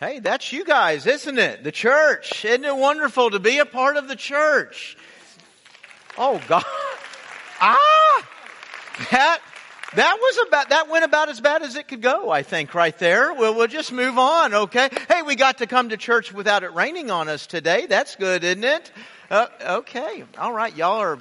Hey, that's you guys, isn't it? The church. Isn't it wonderful to be a part of the church? Oh God. Ah! That, that was about, that went about as bad as it could go, I think, right there. We'll, we'll just move on, okay? Hey, we got to come to church without it raining on us today. That's good, isn't it? Uh, okay. All right. Y'all are,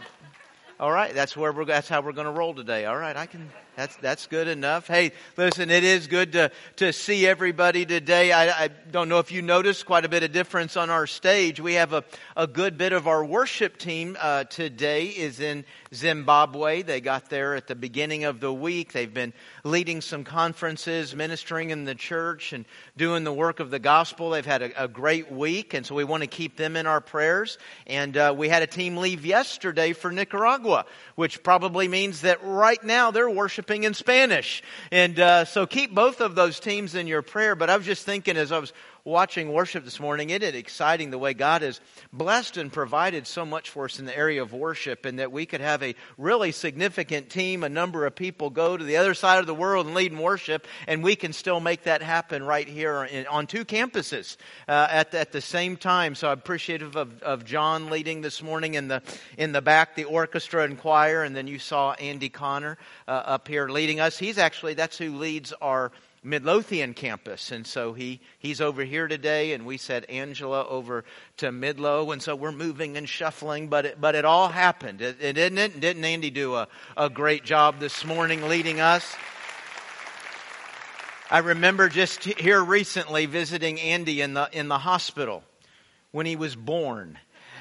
all right. That's where we're, that's how we're going to roll today. All right. I can, that's, that's good enough. Hey, listen, it is good to, to see everybody today. I, I don't know if you noticed quite a bit of difference on our stage. We have a, a good bit of our worship team uh, today is in Zimbabwe. They got there at the beginning of the week. They've been leading some conferences, ministering in the church, and doing the work of the gospel. They've had a, a great week, and so we want to keep them in our prayers. And uh, we had a team leave yesterday for Nicaragua, which probably means that right now they're worshiping in Spanish. And uh, so keep both of those teams in your prayer. But I was just thinking as I was watching worship this morning, isn't it exciting the way God has blessed and provided so much for us in the area of worship, and that we could have a really significant team, a number of people go to the other side of the world and lead in worship, and we can still make that happen right here on two campuses uh, at, at the same time. So I'm appreciative of, of John leading this morning in the in the back, the orchestra and choir, and then you saw Andy Connor uh, up here leading us. He's actually that's who leads our Midlothian campus. And so he, he's over here today, and we said Angela over to Midlo. And so we're moving and shuffling, but it, but it all happened, it, it, didn't it? Didn't Andy do a, a great job this morning leading us? I remember just here recently visiting Andy in the, in the hospital when he was born.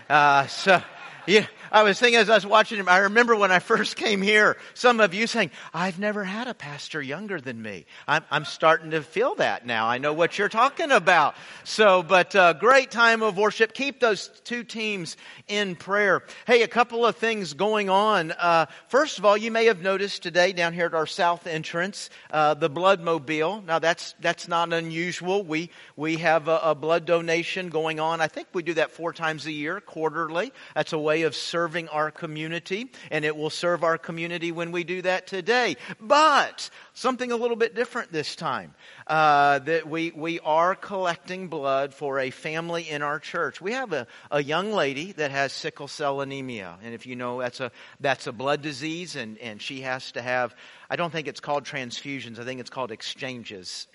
Uh, so, yeah, I was thinking as I was watching him, I remember when I first came here, some of you saying, I've never had a pastor younger than me. I'm, I'm starting to feel that now. I know what you're talking about. So, but uh, great time of worship. Keep those two teams in prayer. Hey, a couple of things going on. Uh, first of all, you may have noticed today down here at our south entrance, uh, the blood mobile. Now that's, that's not unusual. We, we have a, a blood donation going on. I think we do that four times a year, quarterly. That's a way of serving our community, and it will serve our community when we do that today. But something a little bit different this time. Uh, that we, we are collecting blood for a family in our church. We have a, a young lady that has sickle cell anemia. And if you know, that's a, that's a blood disease, and, and she has to have, I don't think it's called transfusions, I think it's called exchanges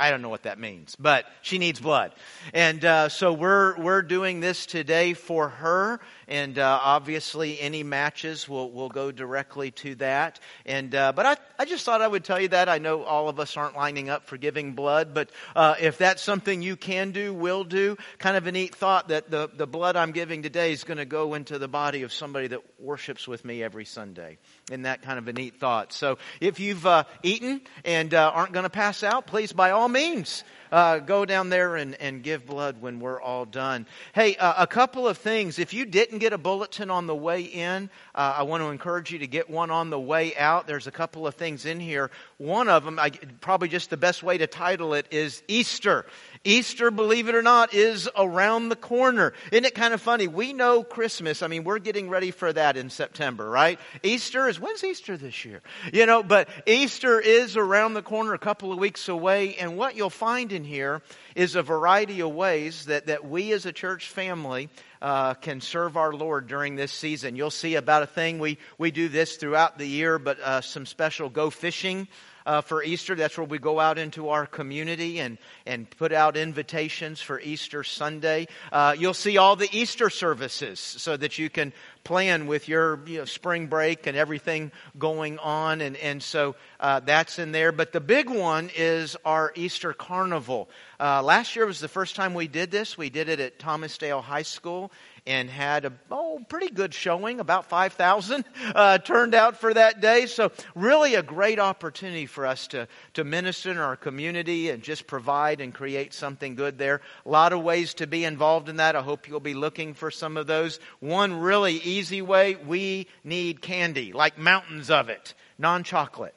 I don't know what that means, but she needs blood. And uh, so we're, we're doing this today for her. And uh, obviously, any matches will, will go directly to that. And, uh, but I, I just thought I would tell you that. I know all of us aren't lining up for giving blood, but uh, if that's something you can do, will do, kind of a neat thought that the, the blood I'm giving today is going to go into the body of somebody that worships with me every Sunday. And that kind of a neat thought. So if you've uh, eaten and uh, aren't going to pass out, please, by all means, uh, go down there and, and give blood when we're all done. Hey, uh, a couple of things. If you didn't get a bulletin on the way in, uh, I want to encourage you to get one on the way out. There's a couple of things in here. One of them, I, probably just the best way to title it, is Easter. Easter, believe it or not, is around the corner. Isn't it kind of funny? We know Christmas. I mean, we're getting ready for that in September, right? Easter is, when's Easter this year? You know, but Easter is around the corner, a couple of weeks away. And what you'll find in here is a variety of ways that, that we as a church family uh, can serve our Lord during this season. You'll see about a thing. We, we do this throughout the year, but uh, some special go fishing uh, for Easter. That's where we go out into our community and, and put out invitations for Easter Sunday. Uh, you'll see all the Easter services so that you can plan with your you know, spring break and everything going on. And, and so uh, that's in there. But the big one is our Easter Carnival. Uh, last year was the first time we did this. We did it at Thomas Dale High School and had a oh, pretty good showing. About 5,000 uh, turned out for that day. So, really a great opportunity for us to, to minister in our community and just provide and create something good there. A lot of ways to be involved in that. I hope you'll be looking for some of those. One really easy way we need candy, like mountains of it, non chocolate.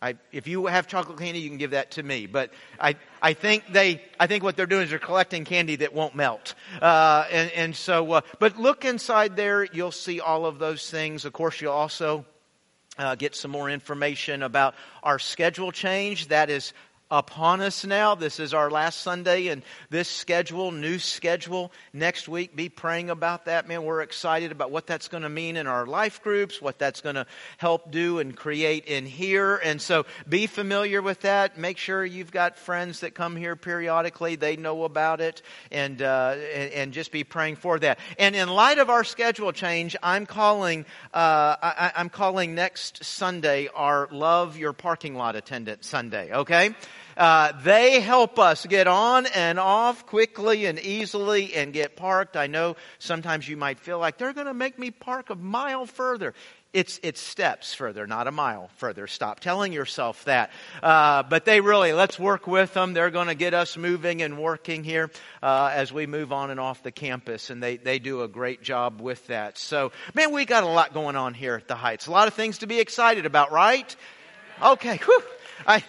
I, if you have chocolate candy, you can give that to me. But I, I think they, I think what they're doing is they're collecting candy that won't melt. Uh, and, and so, uh, but look inside there, you'll see all of those things. Of course, you'll also uh, get some more information about our schedule change. That is upon us now. This is our last Sunday and this schedule, new schedule. Next week, be praying about that. Man, we're excited about what that's going to mean in our life groups, what that's going to help do and create in here. And so be familiar with that. Make sure you've got friends that come here periodically. They know about it and, uh, and, and, just be praying for that. And in light of our schedule change, I'm calling, uh, I, I'm calling next Sunday our Love Your Parking Lot Attendant Sunday, okay? Uh, they help us get on and off quickly and easily and get parked. I know sometimes you might feel like they're going to make me park a mile further. It's, it's steps further, not a mile further. Stop telling yourself that. Uh, but they really, let's work with them. They're going to get us moving and working here uh, as we move on and off the campus. And they, they do a great job with that. So, man, we got a lot going on here at the Heights. A lot of things to be excited about, right? Okay. Whew. I,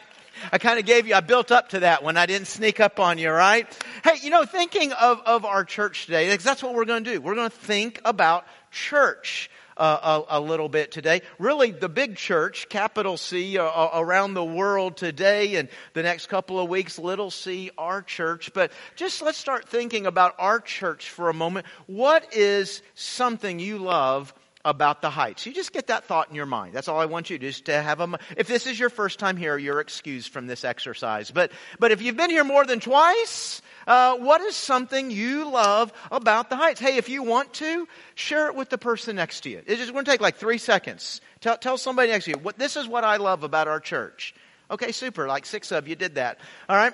I kind of gave you, I built up to that one. I didn't sneak up on you, right? Hey, you know, thinking of, of our church today, that's what we're going to do. We're going to think about church. Uh, a, a, little bit today. Really, the big church, capital C, uh, uh, around the world today and the next couple of weeks, little c, our church. But just let's start thinking about our church for a moment. What is something you love about the heights. You just get that thought in your mind. That's all I want you to just to have a. If this is your first time here, you're excused from this exercise. But but if you've been here more than twice, uh, what is something you love about the heights? Hey, if you want to, share it with the person next to you. It's just going to take like three seconds. Tell tell somebody next to you. What this is what I love about our church. Okay, super. Like six of you did that. All right.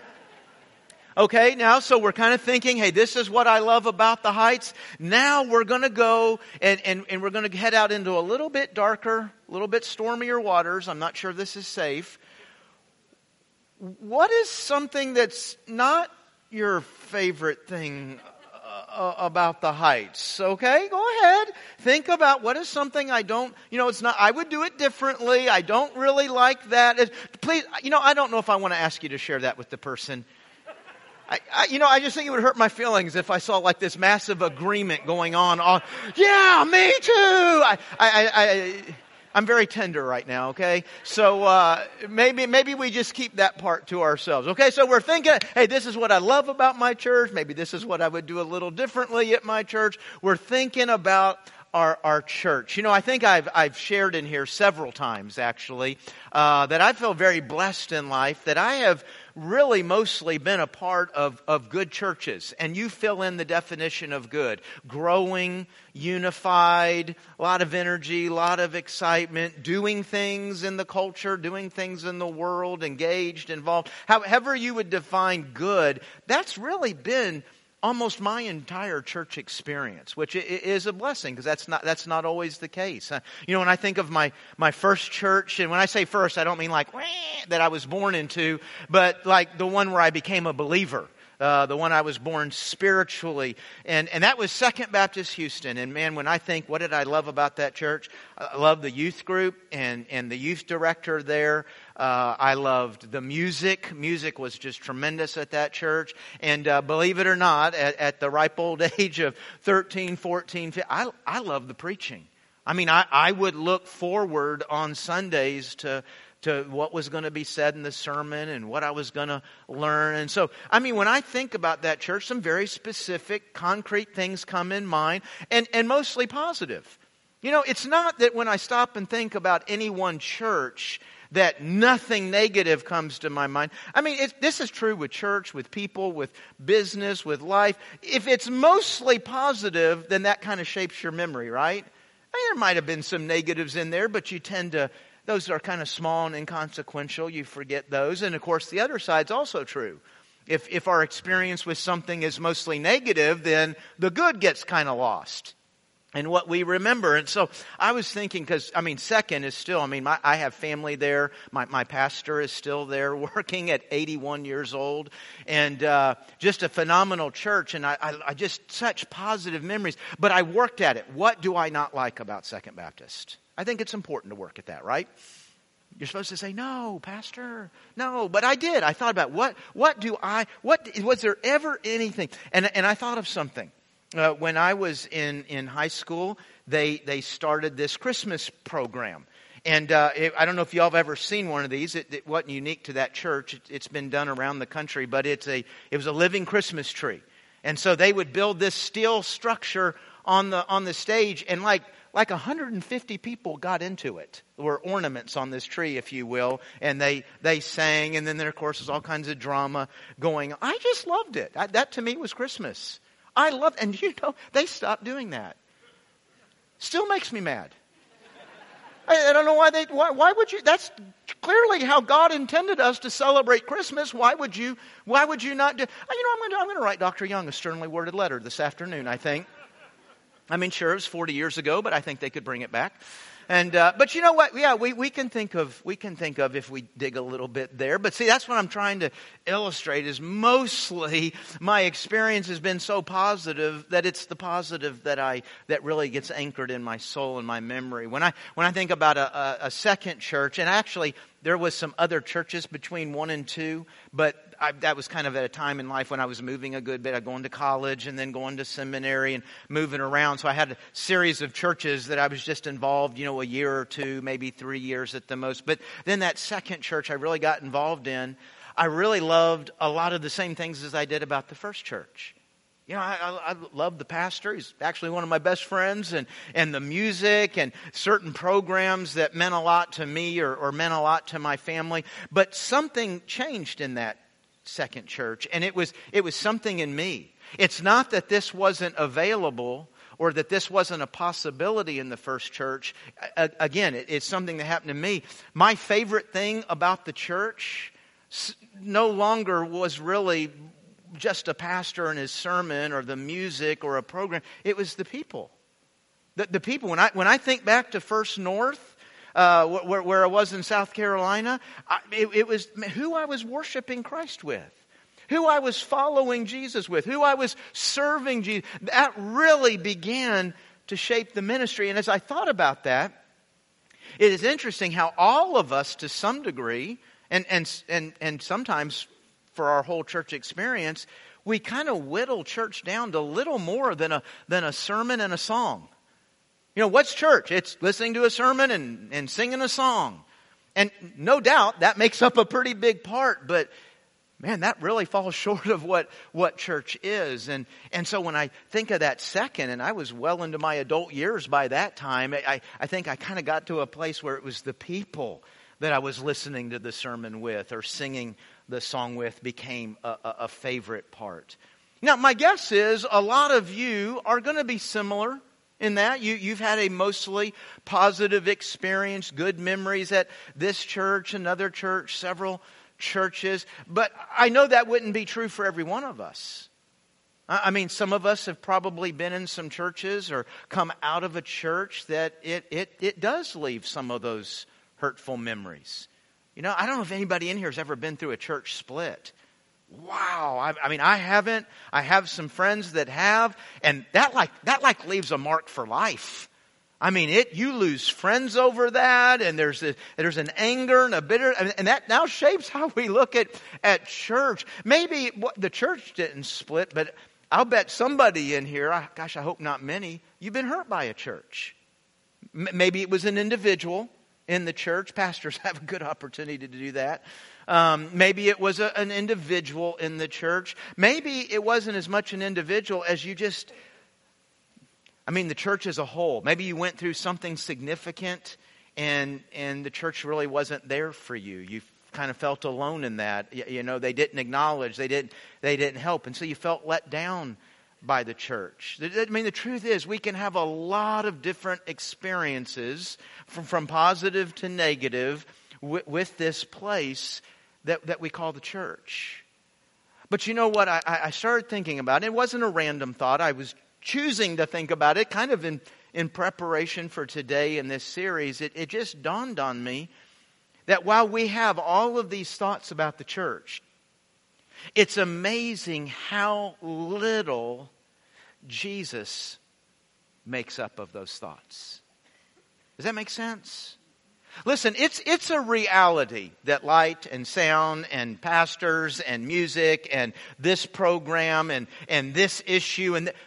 Okay, now, so we're kind of thinking, hey, this is what I love about the heights. Now we're going to go and, and, and we're going to head out into a little bit darker, a little bit stormier waters. I'm not sure this is safe. What is something that's not your favorite thing uh, about the heights. Okay, go ahead. Think about what is something I don't, you know, it's not, I would do it differently. I don't really like that. It, please, you know, I don't know if I want to ask you to share that with the person I, I, you know, I just think it would hurt my feelings if I saw like this massive agreement going on. on yeah, me too. I, I, I, I'm very tender right now. Okay, so uh, maybe maybe we just keep that part to ourselves. Okay, so we're thinking, hey, this is what I love about my church. Maybe this is what I would do a little differently at my church. We're thinking about our, our church. You know, I think I've, I've shared in here several times actually uh, that I feel very blessed in life, that I have really mostly been a part of, of good churches. And you fill in the definition of good growing, unified, a lot of energy, a lot of excitement, doing things in the culture, doing things in the world, engaged, involved. However, you would define good, that's really been almost my entire church experience, which is a blessing because that's not, that's not always the case. Uh, you know, when I think of my, my first church, and when I say first, I don't mean like that I was born into, but like the one where I became a believer. Uh, the one I was born spiritually. And, and that was Second Baptist Houston. And man, when I think, what did I love about that church? I loved the youth group and, and the youth director there. Uh, I loved the music. Music was just tremendous at that church. And uh, believe it or not, at, at, the ripe old age of 13, 14, 15, I, I love the preaching. I mean, I, I would look forward on Sundays to to what was going to be said in the sermon and what I was going to learn. And so, I mean, when I think about that church, some very specific, concrete things come in mind and, and mostly positive. You know, it's not that when I stop and think about any one church, that nothing negative comes to my mind. I mean, it, this is true with church, with people, with business, with life. If it's mostly positive, then that kind of shapes your memory, right? I mean, there might have been some negatives in there, but you tend to those are kind of small and inconsequential. You forget those. And of course, the other side's also true. If, if our experience with something is mostly negative, then the good gets kind of lost and what we remember. And so I was thinking, because, I mean, second is still, I mean, my, I have family there. My, my pastor is still there working at 81 years old. And uh, just a phenomenal church. And I, I, I, just, such positive memories. But I worked at it. What do I not like about Second Baptist? I think it's important to work at that, right? You're supposed to say, no, pastor, no. But I did. I thought about what, what do I, what, was there ever anything? And, and I thought of something. Uh, when I was in, in high school, they, they started this Christmas program. And uh, it, I don't know if y'all have ever seen one of these. It, it wasn't unique to that church. It, it's been done around the country, but it's a, it was a living Christmas tree. And so they would build this steel structure on the, on the stage, and like, like 150 people got into it. There were ornaments on this tree, if you will, and they, they sang, and then there, of course, was all kinds of drama going. I just loved it. I, that to me was Christmas. I loved, and you know, they stopped doing that. Still makes me mad. I, I don't know why they, why, why would you, that's clearly how God intended us to celebrate Christmas. Why would you, why would you not do, you know, I'm going to, I'm going to write Dr. Young a sternly worded letter this afternoon, I think. I mean, sure, it was 40 years ago, but I think they could bring it back. And uh, but you know what? Yeah, we, we can think of we can think of if we dig a little bit there. But see, that's what I'm trying to illustrate. Is mostly my experience has been so positive that it's the positive that I that really gets anchored in my soul and my memory. When I when I think about a, a, a second church, and actually there was some other churches between one and two, but I, that was kind of at a time in life when I was moving a good bit. Going to college and then going to seminary and moving around. So I had a series of churches that I was just involved, you know, a year or two, maybe three years at the most. But then that second church I really got involved in, I really loved a lot of the same things as I did about the first church. You know, I, I, I, love the pastor. He's actually one of my best friends, and, and the music and certain programs that meant a lot to me or, or meant a lot to my family. But something changed in that second church, and it was, it was something in me. It's not that this wasn't available or that this wasn't a possibility in the first church. Again, it's something that happened to me. My favorite thing about the church no longer was really just a pastor and his sermon or the music or a program. It was the people. The, the people. When I, when I think back to First North, uh, where, where, I was in South Carolina, I, it, it was who I was worshiping Christ with who I was following Jesus with, who I was serving Jesus. That really began to shape the ministry. And as I thought about that, it is interesting how all of us, to some degree, and, and, and, and sometimes for our whole church experience, we kind of whittle church down to little more than a, than a sermon and a song. You know, what's church? It's listening to a sermon and, and singing a song. And no doubt that makes up a pretty big part, but man, that really falls short of what, what church is. And, and so when I think of that second, and I was well into my adult years by that time, I, I think I kind of got to a place where it was the people that I was listening to the sermon with or singing the song with became a, a, a favorite part. Now, my guess is a lot of you are going to be similar in that. You, you've had a mostly positive experience, good memories at this church, another church, several churches. But I know that wouldn't be true for every one of us. I mean, some of us have probably been in some churches or come out of a church that it, it, it does leave some of those hurtful memories. You know, I don't know if anybody in here has ever been through a church split. Wow. I, I, mean, I haven't. I have some friends that have, and that like, that like leaves a mark for life. I mean, it, you lose friends over that, and there's a, there's an anger and a bitter, and that now shapes how we look at, at church. Maybe what, the church didn't split, but I'll bet somebody in here, gosh, I hope not many, you've been hurt by a church. Maybe it was an individual in the church. Pastors have a good opportunity to do that. Um, maybe it was a, an individual in the church. Maybe it wasn't as much an individual as you just, I mean, the church as a whole. Maybe you went through something significant and, and the church really wasn't there for you. You kind of felt alone in that. You, you know, they didn't acknowledge, they didn't, they didn't help. And so you felt let down by the church. I mean, the truth is, we can have a lot of different experiences, from, from positive to negative, with, with this place that, that we call the church. But you know what? I, I started thinking about it. It wasn't a random thought. I was choosing to think about it kind of in, in preparation for today in this series. It, it just dawned on me that while we have all of these thoughts about the church, it's amazing how little Jesus makes up of those thoughts. Does that make sense? Listen, it's, it's a reality that light and sound and pastors and music and this program and, and this issue and th-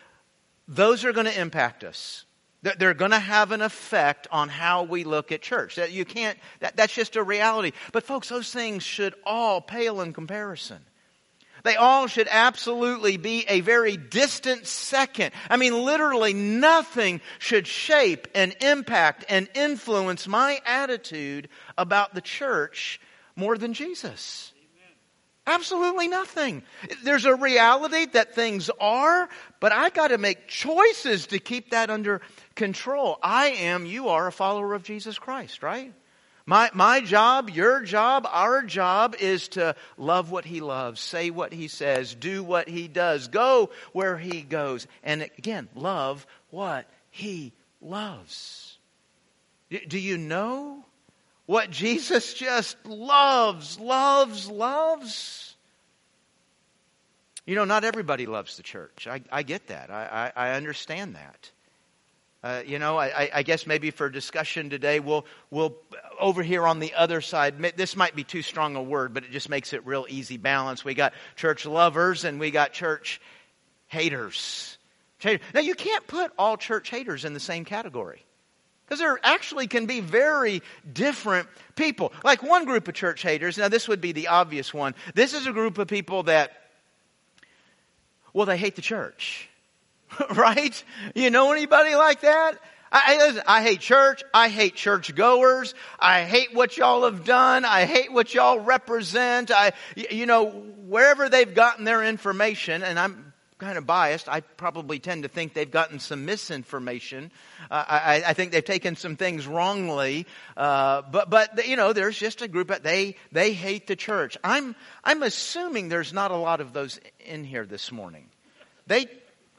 those are going to impact us. They're going to have an effect on how we look at church. You can't, that, that's just a reality. But folks, those things should all pale in comparison. They all should absolutely be a very distant second. I mean, literally nothing should shape and impact and influence my attitude about the church more than Jesus. Absolutely nothing. There's a reality that things are, but I got to make choices to keep that under control. I am, you are a follower of Jesus Christ, right? My, my job, your job, our job is to love what he loves, say what he says, do what he does, go where he goes. And again, love what he loves. Do you know what Jesus just loves, loves, loves. You know, not everybody loves the church. I, I get that. I, I, I understand that. Uh, you know, I, I, guess maybe for discussion today, we'll, we'll, over here on the other side, this might be too strong a word, but it just makes it real easy balance. We got church lovers and we got church haters. Now, you can't put all church haters in the same category. Because there actually can be very different people. Like one group of church haters, now this would be the obvious one. This is a group of people that, well, they hate the church. right? You know anybody like that? I, listen, I hate church. I hate church goers. I hate what y'all have done. I hate what y'all represent. I, you know, wherever they've gotten their information, and I'm kind of biased. I probably tend to think they've gotten some misinformation. Uh, I, I, think they've taken some things wrongly. Uh, but, but, you know, there's just a group that they, they hate the church. I'm, I'm assuming there's not a lot of those in here this morning. They,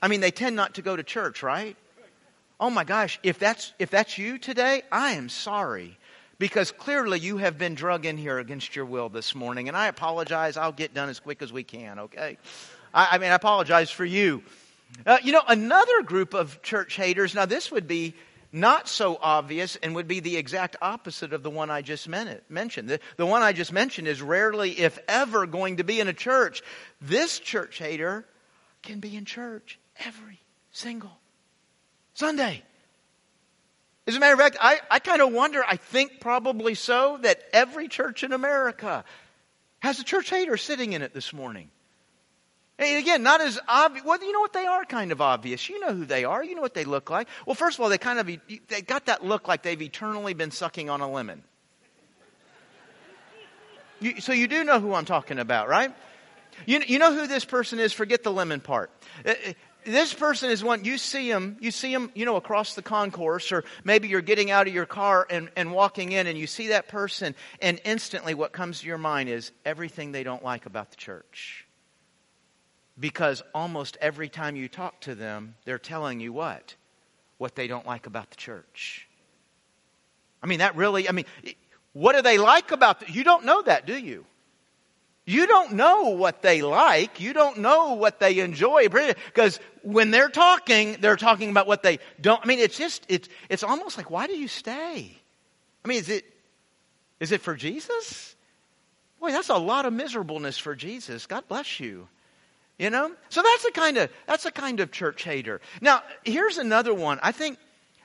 I mean, they tend not to go to church, right? Oh my gosh, if that's, if that's you today, I am sorry because clearly you have been drug in here against your will this morning. And I apologize. I'll get done as quick as we can, okay? I, I mean, I apologize for you. Uh, you know, another group of church haters, now this would be not so obvious and would be the exact opposite of the one I just mentioned. The, the one I just mentioned is rarely, if ever, going to be in a church. This church hater can be in church every single Sunday. As a matter of fact, I, I kind of wonder, I think probably so, that every church in America has a church hater sitting in it this morning. And again, not as obvious. Well, you know what? They are kind of obvious. You know who they are. You know what they look like. Well, first of all, they kind of they got that look like they've eternally been sucking on a lemon. You, so you do know who I'm talking about, right? You, you know who this person is. Forget the lemon part. Uh, uh, This person is one you see him you see him you know across the concourse or maybe you're getting out of your car and, and walking in and you see that person and instantly what comes to your mind is everything they don't like about the church because almost every time you talk to them, they're telling you what? What they don't like about the church. I mean, that really, I mean, what do they like about the, you don't know that, do you? You don't know what they like. You don't know what they enjoy. Because when they're talking, they're talking about what they don't. I mean, it's just, it's, it's almost like, why do you stay? I mean, is it, is it for Jesus? Boy, that's a lot of miserableness for Jesus. God bless you. You know? So that's a kind of that's a kind of church hater. Now, here's another one. I think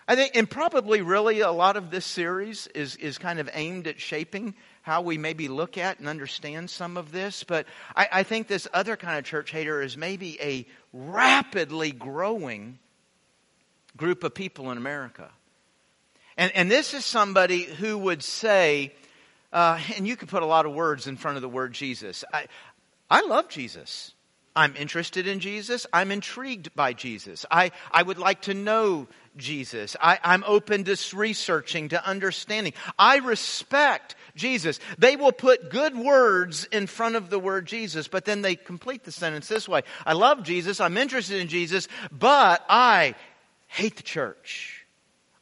I think and probably really a lot of this series is is kind of aimed at shaping how we maybe look at and understand some of this. But I, I think this other kind of church hater is maybe a rapidly growing group of people in America. And, and this is somebody who would say, uh, and you could put a lot of words in front of the word Jesus. I, I love Jesus. I'm interested in Jesus. I'm intrigued by Jesus. I, I would like to know Jesus. I, I'm open to researching, to understanding. I respect Jesus. They will put good words in front of the word Jesus, but then they complete the sentence this way. I love Jesus. I'm interested in Jesus, but I hate the church.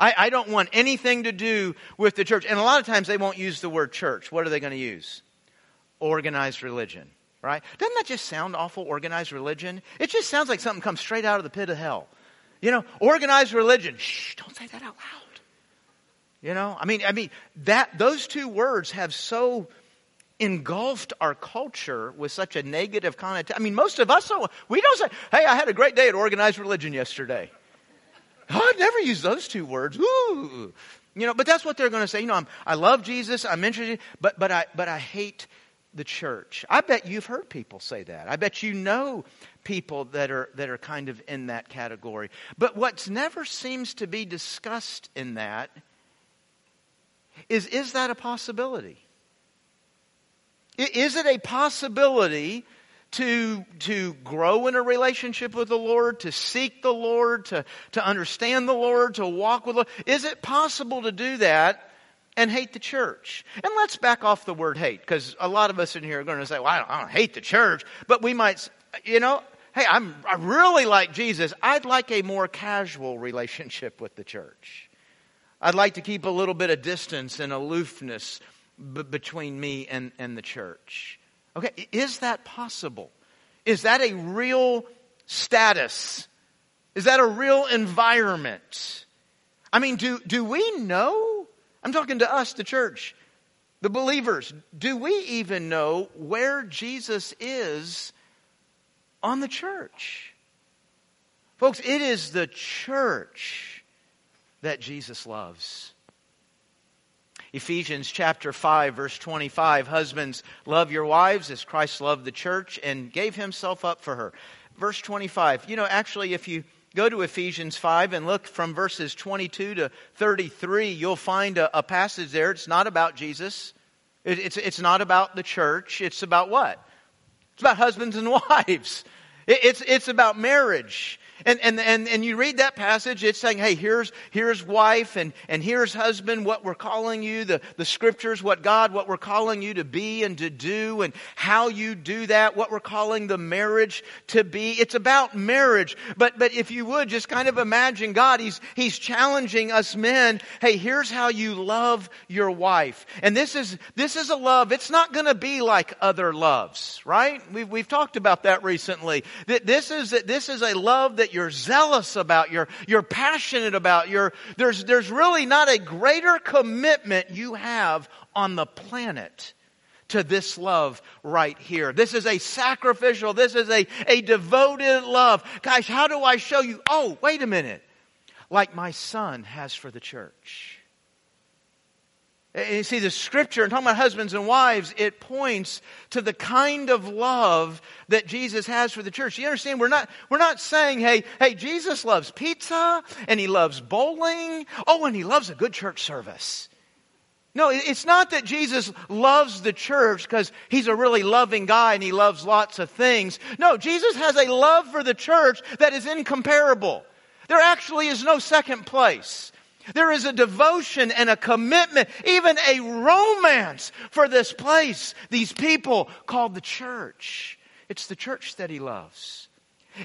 I, I don't want anything to do with the church. And a lot of times they won't use the word church. What are they going to use? Organized religion right? Doesn't that just sound awful, organized religion? It just sounds like something comes straight out of the pit of hell. You know, organized religion. Shh, don't say that out loud. You know, I mean, I mean, that, those two words have so engulfed our culture with such a negative connotation. I mean, most of us, oh, we don't say, hey, I had a great day at organized religion yesterday. Oh, I've never use those two words. Ooh. You know, but that's what they're going to say. You know, I'm, I love Jesus. I'm interested, but, but I, but I hate the church. I bet you've heard people say that. I bet you know people that are, that are kind of in that category. But what's never seems to be discussed in that is, is that a possibility? Is it a possibility to, to grow in a relationship with the Lord, to seek the Lord, to, to understand the Lord, to walk with the Lord? Is it possible to do that and hate the church? And let's back off the word hate, because a lot of us in here are going to say, well, I don't, I don't hate the church. But we might, you know, hey, I'm, I really like Jesus. I'd like a more casual relationship with the church. I'd like to keep a little bit of distance and aloofness b- between me and, and the church. Okay, is that possible? Is that a real status? Is that a real environment? I mean, do, do we know? I'm talking to us, the church, the believers. Do we even know where Jesus is on the church? Folks, it is the church that Jesus loves. Ephesians chapter 5 verse 25, husbands, love your wives as Christ loved the church and gave himself up for her. Verse 25, you know, actually if you go to Ephesians 5 and look from verses 22 to 33, you'll find a, a passage there. It's not about Jesus. It, it's, it's not about the church. It's about what? It's about husbands and wives. It, it's, it's about marriage. And, and, and, and you read that passage, it's saying, hey, here's, here's wife and, and here's husband, what we're calling you, the, the scriptures, what God, what we're calling you to be and to do, and how you do that, what we're calling the marriage to be. It's about marriage. But, but if you would, just kind of imagine God, He's, He's challenging us men, hey, here's how you love your wife. And this is, this is a love, it's not gonna be like other loves, right? We've, we've talked about that recently. That this is, this is a love that you're zealous about, you're, you're passionate about, you're, there's, there's really not a greater commitment you have on the planet to this love right here. This is a sacrificial, this is a, a devoted love. Guys, how do I show you? Oh, wait a minute. Like my son has for the church. And you see, the scripture, and talking about husbands and wives, it points to the kind of love that Jesus has for the church. You understand? We're not, we're not saying, hey, hey, Jesus loves pizza, and he loves bowling, oh, and he loves a good church service. No, it's not that Jesus loves the church because he's a really loving guy and he loves lots of things. No, Jesus has a love for the church that is incomparable. There actually is no second place. There is a devotion and a commitment, even a romance for this place, these people called the church. It's the church that he loves.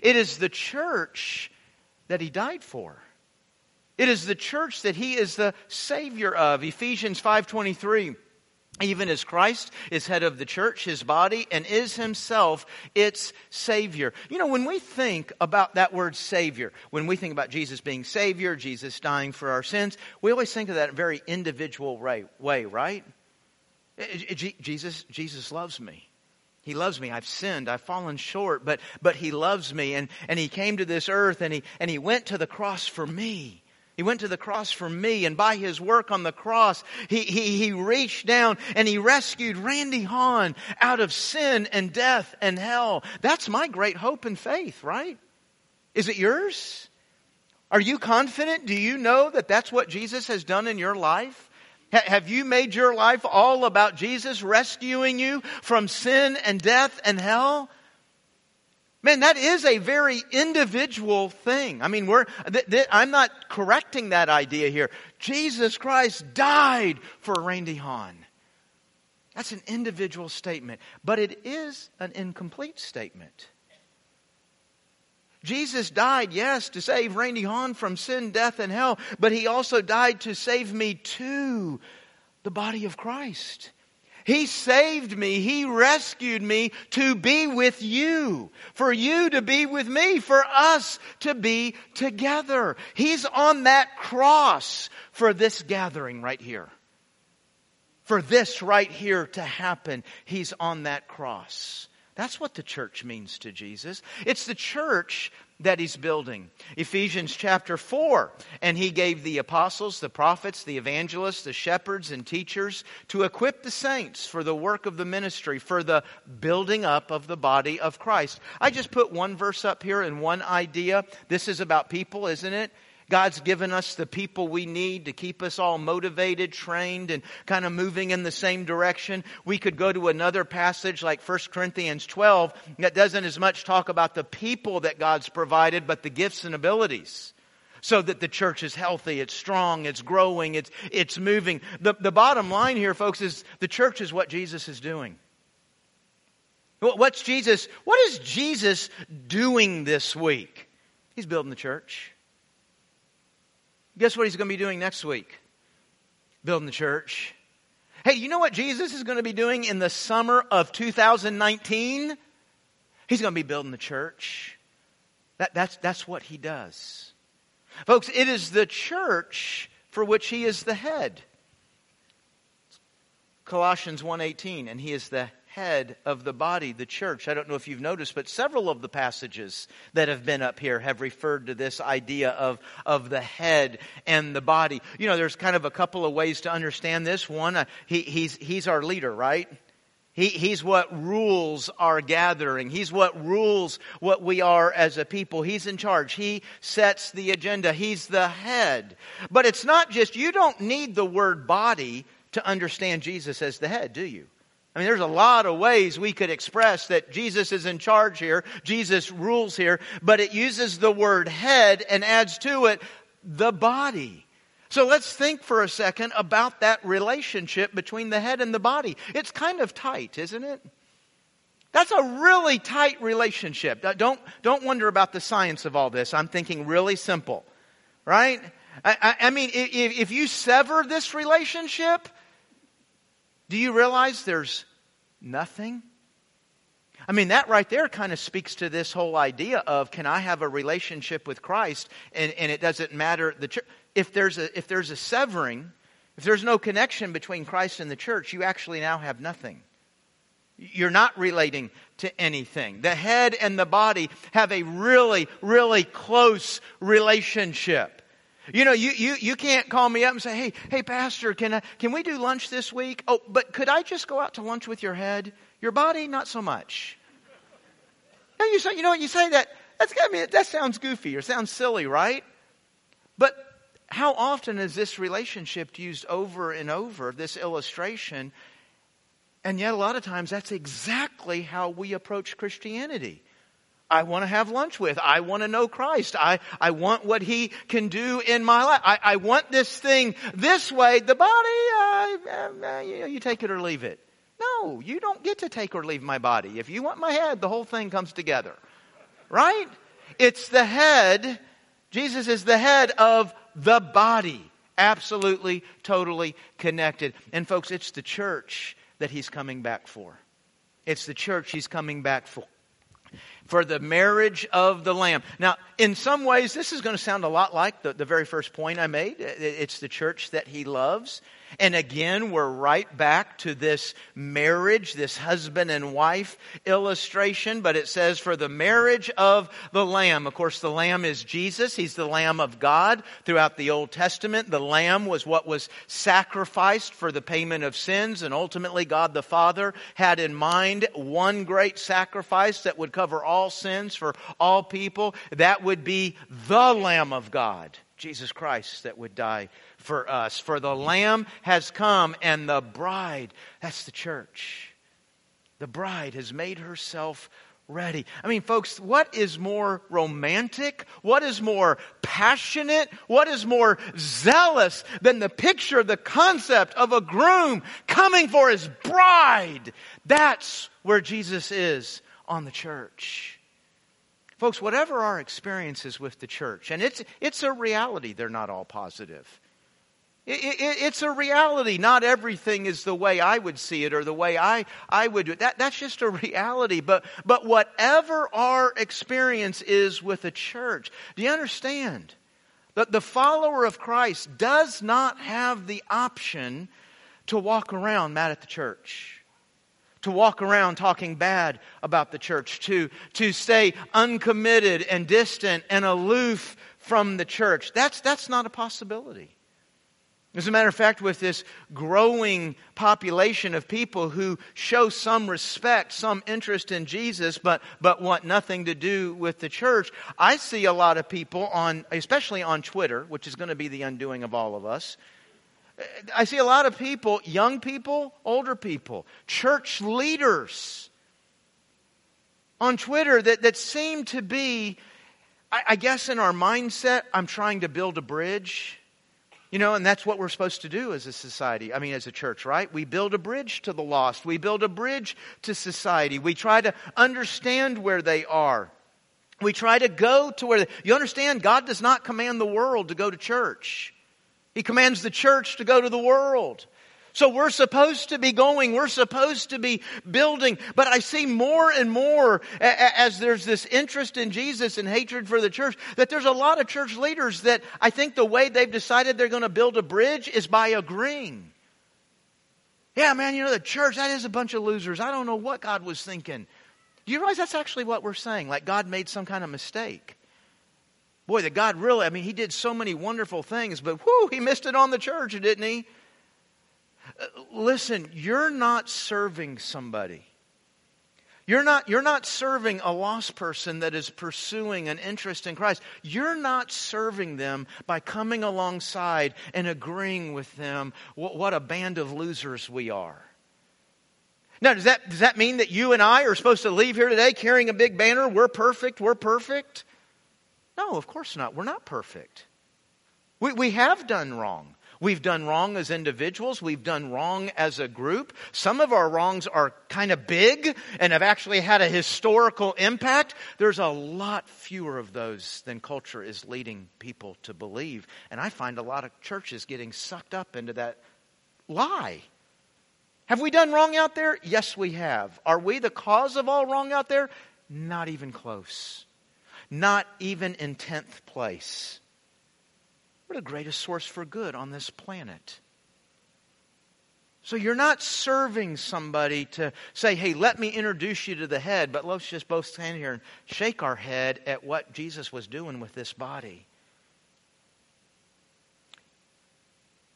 It is the church that he died for. It is the church that he is the savior of. Ephesians 5:23 even as Christ is head of the church, his body, and is himself its Savior. You know, when we think about that word Savior, when we think about Jesus being Savior, Jesus dying for our sins, we always think of that in a very individual way, right? Eh, eh, Jesus, Jesus loves me. He loves me. I've sinned. I've fallen short, but, but He loves me. And, and He came to this earth and he, and he went to the cross for me. He went to the cross for me, and by his work on the cross, he, he, he reached down and he rescued Randy Hahn out of sin and death and hell. That's my great hope and faith, right? Is it yours? Are you confident? Do you know that that's what Jesus has done in your life? Have you made your life all about Jesus rescuing you from sin and death and hell? Man, that is a very individual thing. I mean, we're, th- th- I'm not correcting that idea here. Jesus Christ died for Randy Hahn. That's an individual statement, but it is an incomplete statement. Jesus died, yes, to save Randy Hahn from sin, death, and hell, but he also died to save me to the body of Christ. He saved me. He rescued me to be with you, for you to be with me, for us to be together. He's on that cross for this gathering right here. For this right here to happen, He's on that cross. That's what the church means to Jesus. It's the church that he's building. Ephesians chapter 4. And he gave the apostles, the prophets, the evangelists, the shepherds, and teachers to equip the saints for the work of the ministry, for the building up of the body of Christ. I just put one verse up here and one idea. This is about people, isn't it? God's given us the people we need to keep us all motivated, trained, and kind of moving in the same direction. We could go to another passage like 1 Corinthians 12 that doesn't as much talk about the people that God's provided, but the gifts and abilities so that the church is healthy, it's strong, it's growing, it's, it's moving. The, the bottom line here, folks, is the church is what Jesus is doing. What's Jesus, what is Jesus doing this week? He's building the church. Guess what he's going to be doing next week? Building the church. Hey, you know what Jesus is going to be doing in the summer of 2019? He's going to be building the church. That, that's, that's what he does. Folks, it is the church for which he is the head. Colossians 1:18 and he is the head of the body, the church. I don't know if you've noticed, but several of the passages that have been up here have referred to this idea of, of the head and the body. You know, there's kind of a couple of ways to understand this. One, uh, he, he's, he's our leader, right? He, he's what rules our gathering. He's what rules what we are as a people. He's in charge. He sets the agenda. He's the head. But it's not just, you don't need the word body to understand Jesus as the head, do you? I mean, there's a lot of ways we could express that Jesus is in charge here, Jesus rules here, but it uses the word head and adds to it the body. So let's think for a second about that relationship between the head and the body. It's kind of tight, isn't it? That's a really tight relationship. Uh, don't, don't wonder about the science of all this. I'm thinking really simple, right? I, I, I mean, if, if you sever this relationship, do you realize there's nothing? I mean, that right there kind of speaks to this whole idea of can I have a relationship with Christ and, and it doesn't matter the. If there's, a, if there's a severing, if there's no connection between Christ and the church, you actually now have nothing. You're not relating to anything. The head and the body have a really, really close relationship. You know, you, you, you can't call me up and say, hey, hey, Pastor, can, I, can we do lunch this week? Oh, but could I just go out to lunch with your head? Your body, not so much. Now you say, you know what, you say that, that's, I mean, that sounds goofy or sounds silly, right? But how often is this relationship used over and over, this illustration? And yet, a lot of times, that's exactly how we approach Christianity. I want to have lunch with. I want to know Christ. I, I want what He can do in my life. I, I want this thing this way. The body, uh, you take it or leave it. No, you don't get to take or leave my body. If you want my head, the whole thing comes together. Right? It's the head. Jesus is the head of the body. Absolutely, totally connected. And folks, it's the church that He's coming back for. It's the church He's coming back for for the marriage of the Lamb. Now, in some ways, this is going to sound a lot like the, the very first point I made. It's the church that he loves. And again, we're right back to this marriage, this husband and wife illustration, but it says for the marriage of the Lamb. Of course, the Lamb is Jesus. He's the Lamb of God throughout the Old Testament. The Lamb was what was sacrificed for the payment of sins, and ultimately God the Father had in mind one great sacrifice that would cover all sins for all people. That would be the Lamb of God, Jesus Christ, that would die for us. For the Lamb has come, and the bride, that's the church, the bride has made herself ready. I mean, folks, what is more romantic? What is more passionate? What is more zealous than the picture, the concept of a groom coming for his bride? That's where Jesus is on the church. Folks, whatever our experiences with the church, and it's, it's a reality, they're not all positive. It, it, it's a reality. Not everything is the way I would see it or the way I, I would do it. That, that's just a reality. But, but whatever our experience is with a church, do you understand? That the follower of Christ does not have the option to walk around mad at the church to walk around talking bad about the church, to, to stay uncommitted and distant and aloof from the church. That's, that's not a possibility. As a matter of fact, with this growing population of people who show some respect, some interest in Jesus, but, but want nothing to do with the church, I see a lot of people on, especially on Twitter, which is going to be the undoing of all of us. I see a lot of people, young people, older people, church leaders on Twitter that, that seem to be, I, I guess in our mindset, I'm trying to build a bridge you know, and that's what we're supposed to do as a society. I mean, as a church, right? We build a bridge to the lost. We build a bridge to society. We try to understand where they are. We try to go to where they, you understand God does not command the world to go to church. He commands the church to go to the world. So we're supposed to be going, we're supposed to be building, but I see more and more as there's this interest in Jesus and hatred for the church that there's a lot of church leaders that I think the way they've decided they're going to build a bridge is by agreeing. Yeah, man, you know, the church, that is a bunch of losers. I don't know what God was thinking. Do you realize that's actually what we're saying? Like God made some kind of mistake. Boy, that God really, I mean, He did so many wonderful things, but whoo, He missed it on the church, didn't He? Listen, you're not serving somebody. You're not, you're not serving a lost person that is pursuing an interest in Christ. You're not serving them by coming alongside and agreeing with them what, what a band of losers we are. Now, does that, does that mean that you and I are supposed to leave here today carrying a big banner? We're perfect, we're perfect? No, of course not. We're not perfect. We, we have done wrong. We've done wrong as individuals. We've done wrong as a group. Some of our wrongs are kind of big and have actually had a historical impact. There's a lot fewer of those than culture is leading people to believe. And I find a lot of churches getting sucked up into that lie. Have we done wrong out there? Yes, we have. Are we the cause of all wrong out there? Not even close. Not even in 10th place. We're the greatest source for good on this planet. So you're not serving somebody to say, hey, let me introduce you to the head, but let's just both stand here and shake our head at what Jesus was doing with this body.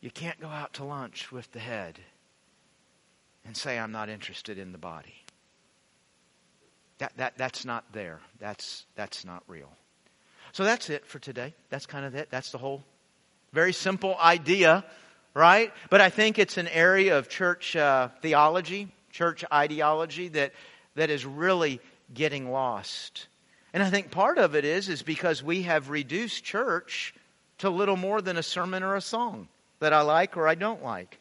You can't go out to lunch with the head and say, I'm not interested in the body. That, that, that's not there. That's, that's not real. So that's it for today. That's kind of it. That's the whole very simple idea, right? But I think it's an area of church uh, theology, church ideology that, that is really getting lost. And I think part of it is, is because we have reduced church to little more than a sermon or a song that I like or I don't like.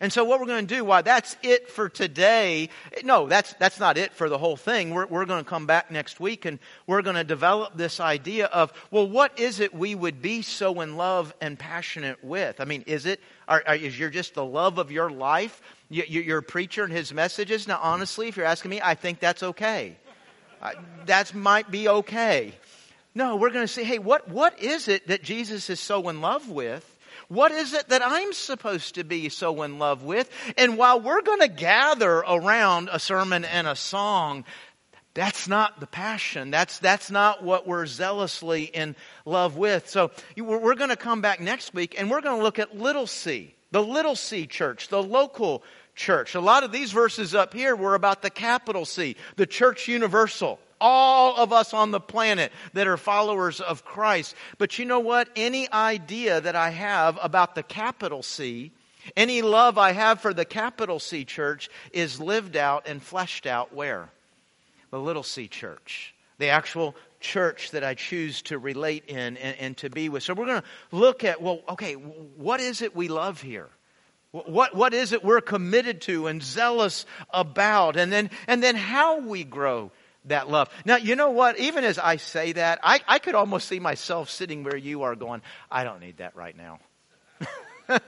And so what we're going to do, why that's it for today. No, that's, that's not it for the whole thing. We're, we're going to come back next week and we're going to develop this idea of, well, what is it we would be so in love and passionate with? I mean, is it, are, are, is your just the love of your life? You, you, your preacher and his messages? Now, honestly, if you're asking me, I think that's okay. That might be okay. No, we're going to say, hey, what, what is it that Jesus is so in love with? What is it that I'm supposed to be so in love with? And while we're going to gather around a sermon and a song, that's not the passion. That's, that's not what we're zealously in love with. So we're going to come back next week and we're going to look at Little C, the Little C church, the local church. A lot of these verses up here were about the capital C, the church universal all of us on the planet that are followers of Christ. But you know what? Any idea that I have about the capital C, any love I have for the capital C church is lived out and fleshed out where? The little c church. The actual church that I choose to relate in and, and to be with. So we're going to look at, well, okay, what is it we love here? What, what is it we're committed to and zealous about? And then, and then how we grow that love. Now, you know what? Even as I say that, I, I could almost see myself sitting where you are going, I don't need that right now.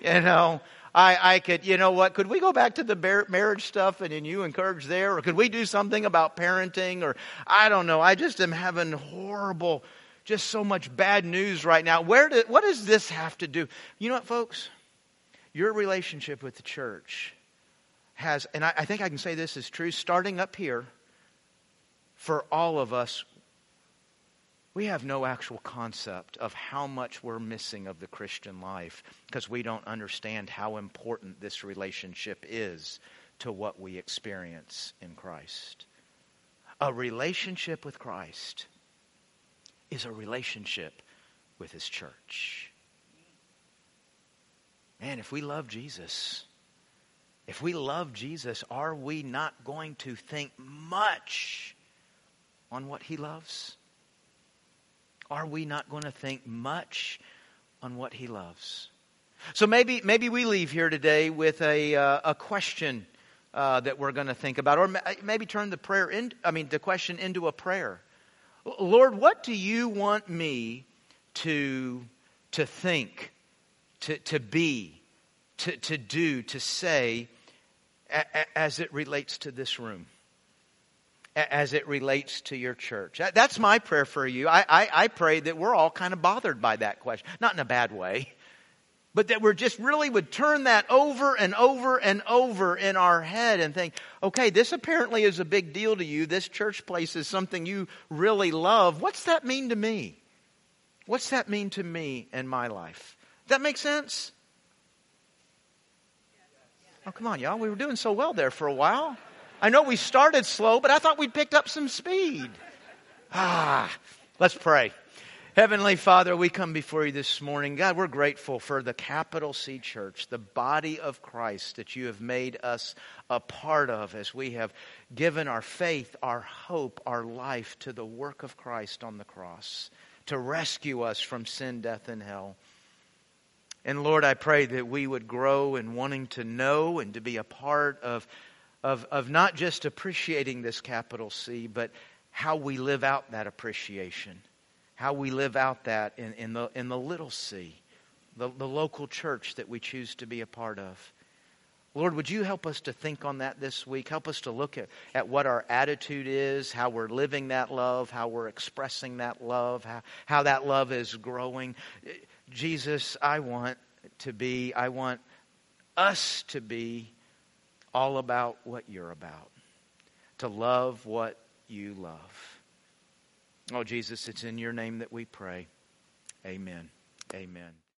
you know, I, I could, you know what? Could we go back to the marriage stuff and then you encourage there? Or could we do something about parenting? Or I don't know. I just am having horrible, just so much bad news right now. Where do, what does this have to do? You know what, folks? Your relationship with the church has, and I, I think I can say this is true, starting up here, for all of us, we have no actual concept of how much we're missing of the Christian life because we don't understand how important this relationship is to what we experience in Christ. A relationship with Christ is a relationship with His church. Man, if we love Jesus, if we love Jesus, are we not going to think much on what He loves? Are we not going to think much on what He loves? So maybe, maybe we leave here today with a, uh, a question uh, that we're going to think about, or maybe turn the prayer in, I mean, the question into a prayer. Lord, what do you want me to, to think, to, to be, to, to do, to say as it relates to this room? As it relates to your church? That's my prayer for you. I, I, I, pray that we're all kind of bothered by that question. Not in a bad way, but that we're just really would turn that over and over and over in our head and think, okay, this apparently is a big deal to you. This church place is something you really love. What's that mean to me? What's that mean to me in my life? That make sense? Oh, come on, y'all. We were doing so well there for a while. I know we started slow, but I thought we'd picked up some speed. Ah, let's pray. Heavenly Father, we come before you this morning. God, we're grateful for the capital C church, the body of Christ that you have made us a part of as we have given our faith, our hope, our life to the work of Christ on the cross to rescue us from sin, death, and hell. And Lord, I pray that we would grow in wanting to know and to be a part of, of, of not just appreciating this capital C, but how we live out that appreciation how we live out that in, in, the, in the little c, the, the local church that we choose to be a part of. Lord, would you help us to think on that this week? Help us to look at, at what our attitude is, how we're living that love, how we're expressing that love, how, how that love is growing. Jesus, I want to be, I want us to be all about what you're about, to love what you love. Oh, Jesus, it's in your name that we pray. Amen. Amen.